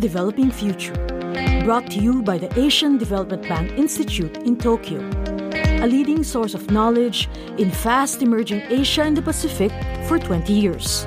Developing Future. Brought to you by the Asian Development Bank Institute in Tokyo, a leading source of knowledge in fast emerging Asia and the Pacific for 20 years.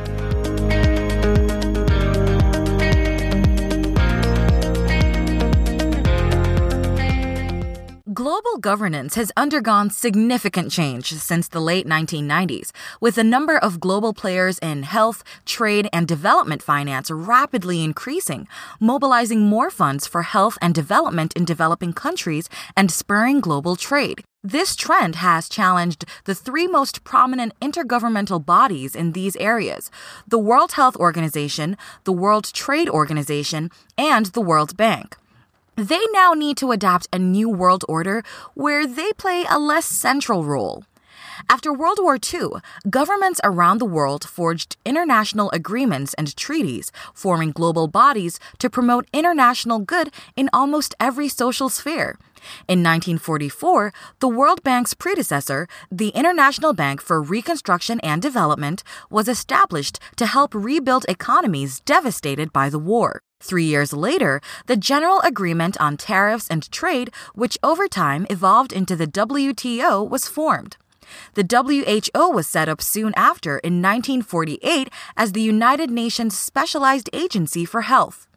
Global governance has undergone significant change since the late 1990s, with the number of global players in health, trade, and development finance rapidly increasing, mobilizing more funds for health and development in developing countries and spurring global trade. This trend has challenged the three most prominent intergovernmental bodies in these areas the World Health Organization, the World Trade Organization, and the World Bank. They now need to adapt a new world order where they play a less central role. After World War II, governments around the world forged international agreements and treaties, forming global bodies to promote international good in almost every social sphere. In 1944, the World Bank's predecessor, the International Bank for Reconstruction and Development, was established to help rebuild economies devastated by the war. Three years later, the General Agreement on Tariffs and Trade, which over time evolved into the WTO, was formed. The WHO was set up soon after in 1948 as the United Nations Specialized Agency for Health.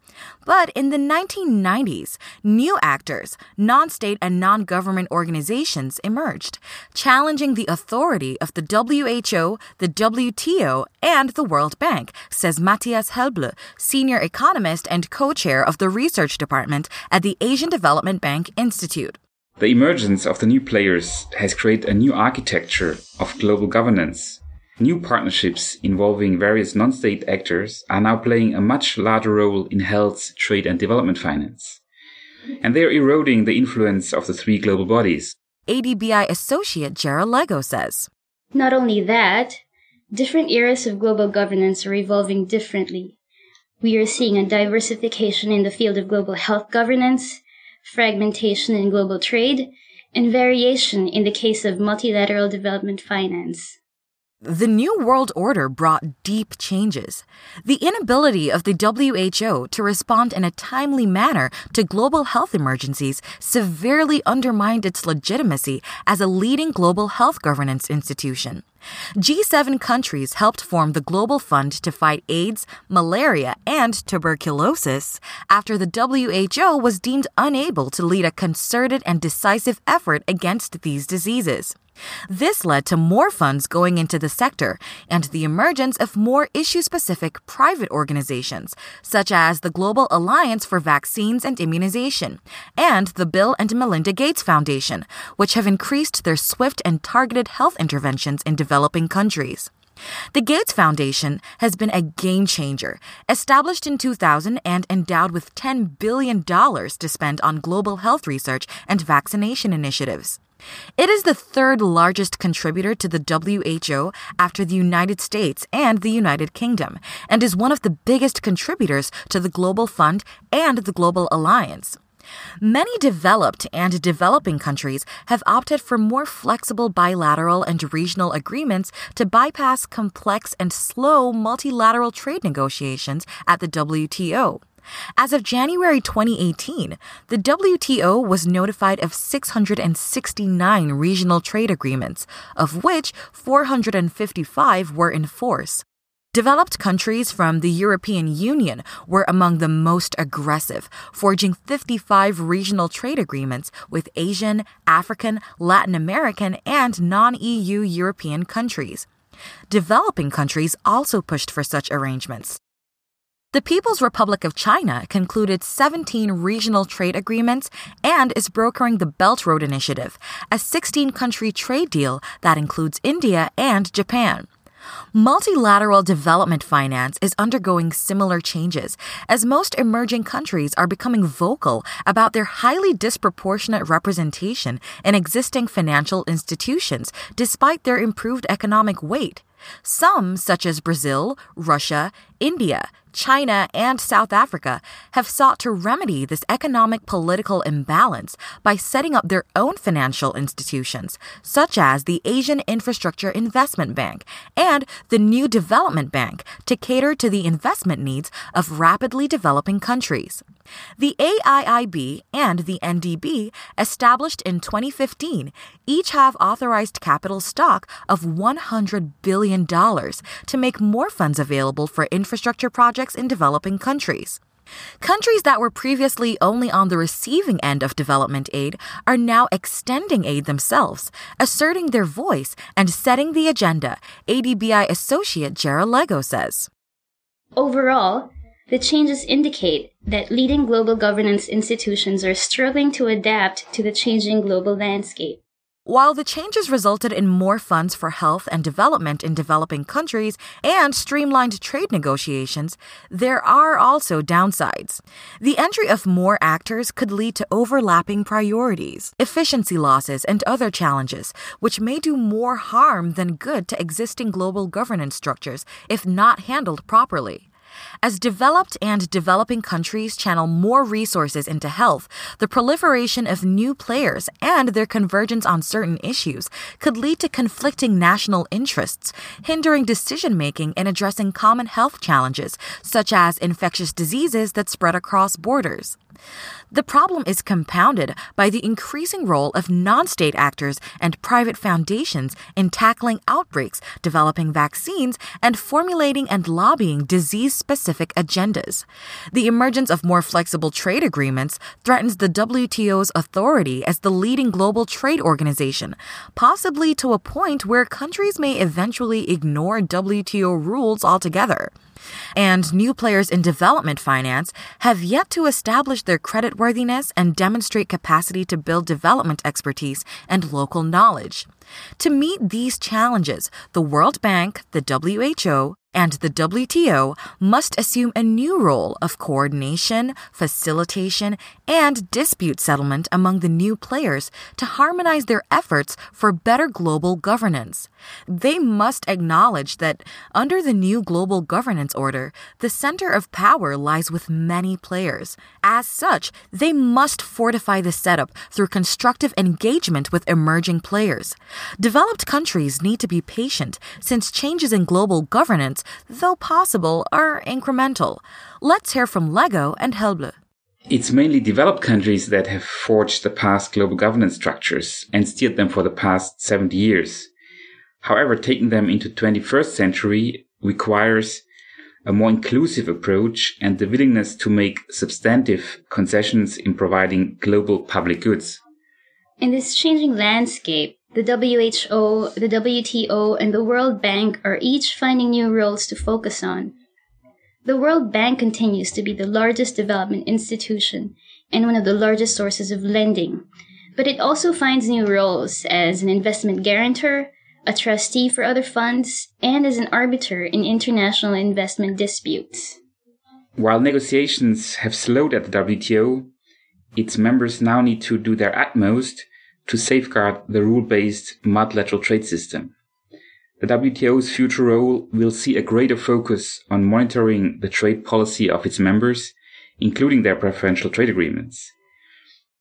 But in the 1990s, new actors, non state and non government organizations emerged, challenging the authority of the WHO, the WTO, and the World Bank, says Matthias Helble, senior economist and co chair of the research department at the Asian Development Bank Institute. The emergence of the new players has created a new architecture of global governance New partnerships involving various non-state actors are now playing a much larger role in health, trade and development finance. And they are eroding the influence of the three global bodies. ADBI associate Jera Lego says. Not only that, different eras of global governance are evolving differently. We are seeing a diversification in the field of global health governance, fragmentation in global trade, and variation in the case of multilateral development finance. The New World Order brought deep changes. The inability of the WHO to respond in a timely manner to global health emergencies severely undermined its legitimacy as a leading global health governance institution. G7 countries helped form the Global Fund to fight AIDS, malaria, and tuberculosis after the WHO was deemed unable to lead a concerted and decisive effort against these diseases. This led to more funds going into the sector and the emergence of more issue specific private organizations, such as the Global Alliance for Vaccines and Immunization and the Bill and Melinda Gates Foundation, which have increased their swift and targeted health interventions in developing countries. The Gates Foundation has been a game changer, established in 2000 and endowed with $10 billion to spend on global health research and vaccination initiatives. It is the third largest contributor to the WHO after the United States and the United Kingdom, and is one of the biggest contributors to the Global Fund and the Global Alliance. Many developed and developing countries have opted for more flexible bilateral and regional agreements to bypass complex and slow multilateral trade negotiations at the WTO. As of January 2018, the WTO was notified of 669 regional trade agreements, of which 455 were in force. Developed countries from the European Union were among the most aggressive, forging 55 regional trade agreements with Asian, African, Latin American, and non EU European countries. Developing countries also pushed for such arrangements. The People's Republic of China concluded 17 regional trade agreements and is brokering the Belt Road Initiative, a 16 country trade deal that includes India and Japan. Multilateral development finance is undergoing similar changes as most emerging countries are becoming vocal about their highly disproportionate representation in existing financial institutions despite their improved economic weight. Some, such as Brazil, Russia, India, China, and South Africa have sought to remedy this economic political imbalance by setting up their own financial institutions, such as the Asian Infrastructure Investment Bank and the New Development Bank, to cater to the investment needs of rapidly developing countries. The AIIB and the NDB, established in 2015, each have authorized capital stock of $100 billion to make more funds available for infrastructure projects in developing countries. Countries that were previously only on the receiving end of development aid are now extending aid themselves, asserting their voice and setting the agenda, ADBI associate Jera Lego says. Overall, the changes indicate that leading global governance institutions are struggling to adapt to the changing global landscape. While the changes resulted in more funds for health and development in developing countries and streamlined trade negotiations, there are also downsides. The entry of more actors could lead to overlapping priorities, efficiency losses, and other challenges, which may do more harm than good to existing global governance structures if not handled properly. As developed and developing countries channel more resources into health, the proliferation of new players and their convergence on certain issues could lead to conflicting national interests, hindering decision making in addressing common health challenges, such as infectious diseases that spread across borders. The problem is compounded by the increasing role of non state actors and private foundations in tackling outbreaks, developing vaccines, and formulating and lobbying disease specific agendas. The emergence of more flexible trade agreements threatens the WTO's authority as the leading global trade organization, possibly to a point where countries may eventually ignore WTO rules altogether. And new players in development finance have yet to establish their creditworthiness and demonstrate capacity to build development expertise and local knowledge. To meet these challenges, the World Bank, the WHO, and the WTO must assume a new role of coordination, facilitation, and dispute settlement among the new players to harmonize their efforts for better global governance. They must acknowledge that under the new global governance order, the center of power lies with many players. As such, they must fortify the setup through constructive engagement with emerging players. Developed countries need to be patient since changes in global governance though possible, are incremental. Let's hear from Lego and Helble. It's mainly developed countries that have forged the past global governance structures and steered them for the past 70 years. However, taking them into 21st century requires a more inclusive approach and the willingness to make substantive concessions in providing global public goods. In this changing landscape, the WHO, the WTO, and the World Bank are each finding new roles to focus on. The World Bank continues to be the largest development institution and one of the largest sources of lending, but it also finds new roles as an investment guarantor, a trustee for other funds, and as an arbiter in international investment disputes. While negotiations have slowed at the WTO, its members now need to do their utmost to safeguard the rule-based multilateral trade system. The WTO's future role will see a greater focus on monitoring the trade policy of its members, including their preferential trade agreements.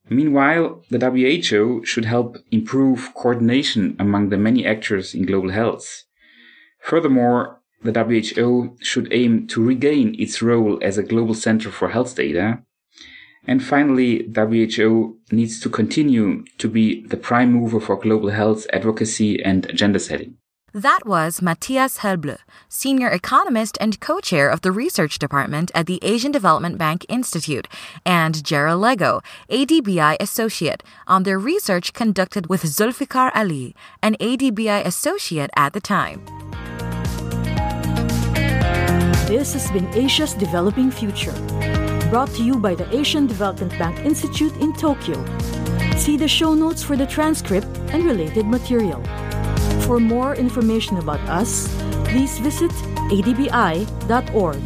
Meanwhile, the WHO should help improve coordination among the many actors in global health. Furthermore, the WHO should aim to regain its role as a global center for health data and finally, WHO needs to continue to be the prime mover for global health advocacy and agenda setting. That was Matthias Helble, senior economist and co chair of the research department at the Asian Development Bank Institute, and Jera Lego, ADBI associate, on their research conducted with Zulfikar Ali, an ADBI associate at the time. This has been Asia's Developing Future brought to you by the Asian Development Bank Institute in Tokyo. See the show notes for the transcript and related material. For more information about us, please visit adbi.org.